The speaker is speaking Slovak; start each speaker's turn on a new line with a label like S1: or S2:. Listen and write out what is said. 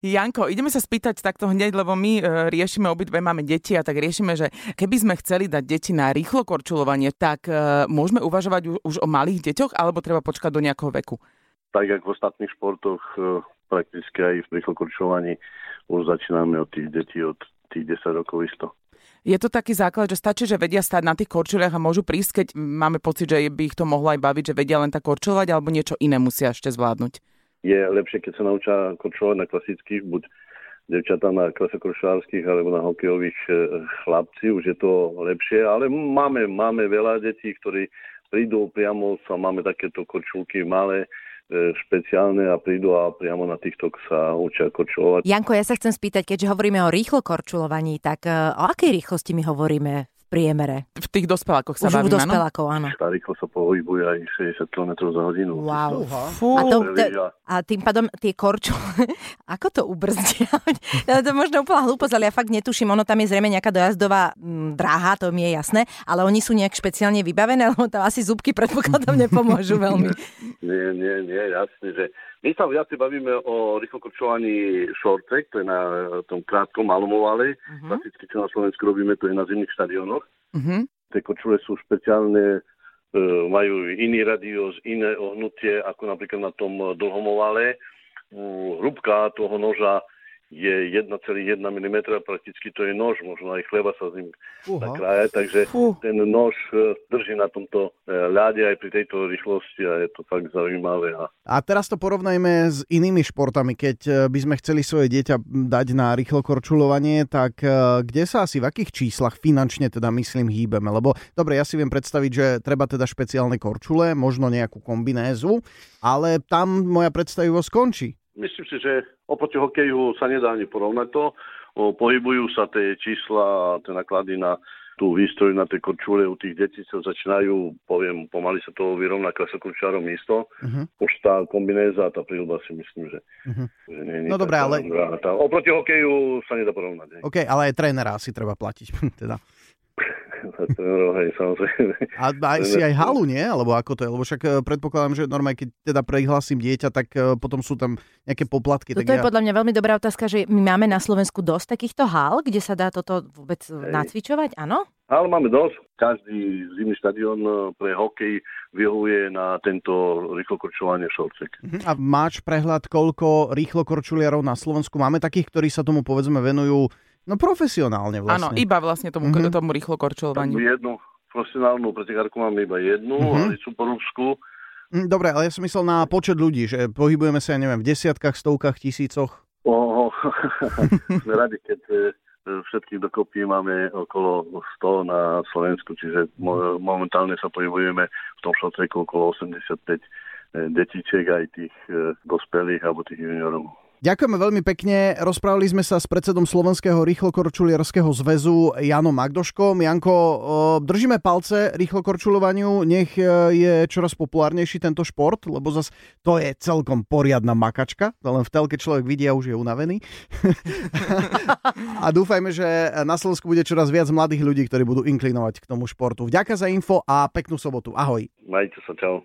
S1: Janko, ideme sa spýtať takto hneď, lebo my e, riešime, obidve máme deti a tak riešime, že keby sme chceli dať deti na rýchlo korčulovanie, tak e, môžeme uvažovať už, už o malých deťoch, alebo treba počkať do nejakého veku?
S2: Tak ako v ostatných športoch, e, prakticky aj v rýchlo korčulovaní už začíname od tých detí od tých 10 rokov isto.
S1: Je to taký základ, že stačí, že vedia stať na tých korčuliach a môžu prísť, keď máme pocit, že by ich to mohlo aj baviť, že vedia len tak korčulovať, alebo niečo iné musia ešte zvládnuť?
S2: Je lepšie, keď sa naučia korčovať na klasických, buď devčatá na klasokorčovárských alebo na hokejových e, chlapci, už je to lepšie, ale máme, máme veľa detí, ktorí prídu priamo, sa máme takéto korčulky malé, e, špeciálne a prídu a priamo na týchto sa učia korčulovať.
S3: Janko, ja sa chcem spýtať, keďže hovoríme o rýchlo korčulovaní, tak e, o akej rýchlosti my hovoríme priemere.
S1: V tých dospelákoch sa
S3: Už
S1: bavíme,
S3: u dospelákov, áno.
S2: Tá rýchlo sa pohybuje aj 60 km za hodinu.
S3: Wow.
S1: Fú.
S3: A, to, to, a tým pádom tie korču, ako to ubrzdia? Ja to je možno úplná hlúposť, ale ja fakt netuším, ono tam je zrejme nejaká dojazdová m, dráha, to mi je jasné, ale oni sú nejak špeciálne vybavené, lebo tam asi zubky predpokladom nepomôžu veľmi.
S2: Nie, nie, nie, jasne, že my sa viac bavíme o rýchlokorčovaní shorttrack, to je na tom krátkom malom ovale. Uh-huh. Klasicky, čo na Slovensku robíme, to je na zimných štadionoch. Uh-huh. Tie kočule sú špeciálne, e, majú iný radius, iné ohnutie, ako napríklad na tom dlhom ovale. Hrubka toho noža je 1,1 mm, prakticky to je nož, možno aj chleba sa s ním nakrája, takže Fú. ten nož e, drží na tomto e, ľade aj pri tejto rýchlosti a je to fakt zaujímavé. A...
S4: a teraz to porovnajme s inými športami. Keď e, by sme chceli svoje dieťa dať na rýchlo korčulovanie, tak kde sa asi v akých číslach finančne teda myslím hýbeme? Lebo dobre, ja si viem predstaviť, že treba teda špeciálne korčule, možno nejakú kombinézu, ale tam moja predstavivosť skončí.
S2: Myslím si, že oproti hokeju sa nedá ani porovnať to. Pohybujú sa tie čísla tie náklady na tú výstroj na tie korčule u tých detí sa začínajú, poviem, pomaly sa to vyrovná klasokorčárom isto. Uh-huh. Už tá kombinéza tá príľuba si myslím, že, uh-huh. že nie, nie
S4: No dobré, ale...
S2: Tá, oproti hokeju sa nedá porovnať.
S4: OK, ale aj trénera si treba platiť. teda
S2: samozrejme.
S4: A aj si aj halu, nie? Alebo ako to je? Lebo však e, predpokladám, že normálne, keď teda prihlasím dieťa, tak e, potom sú tam nejaké poplatky.
S3: Toto je ja... podľa mňa veľmi dobrá otázka, že my máme na Slovensku dosť takýchto hal, kde sa dá toto vôbec hej. nacvičovať, áno?
S2: Ale máme dosť. Každý zimný štadión e, pre hokej vyhovuje na tento rýchlokorčovanie šorcek.
S4: Mhm. A máš prehľad, koľko rýchlokorčuliarov na Slovensku máme takých, ktorí sa tomu povedzme venujú No profesionálne vlastne.
S1: Áno, iba vlastne tomu, mm-hmm. tomu rýchlo korčovaniu.
S2: Jednu profesionálnu pretekárku máme iba jednu, mm-hmm. ale Superúbsku.
S4: Mm, dobre, ale ja som myslel na počet ľudí, že pohybujeme sa, ja neviem, v desiatkách, stovkách, tisícoch.
S2: Oho, sme radi, keď e, všetkých dokopy máme okolo 100 na Slovensku, čiže momentálne sa pohybujeme v tom šotreku okolo 85 e, detičiek aj tých e, dospelých alebo tých juniorov.
S4: Ďakujeme veľmi pekne. Rozprávali sme sa s predsedom Slovenského rýchlokorčulierského zväzu Janom Magdoškom. Janko, držíme palce rýchlokorčulovaniu, nech e, je čoraz populárnejší tento šport, lebo zas to je celkom poriadna makačka. Len v telke človek vidí a už je unavený. a dúfajme, že na Slovensku bude čoraz viac mladých ľudí, ktorí budú inklinovať k tomu športu. Vďaka za info a peknú sobotu. Ahoj.
S2: Majte sa, čau.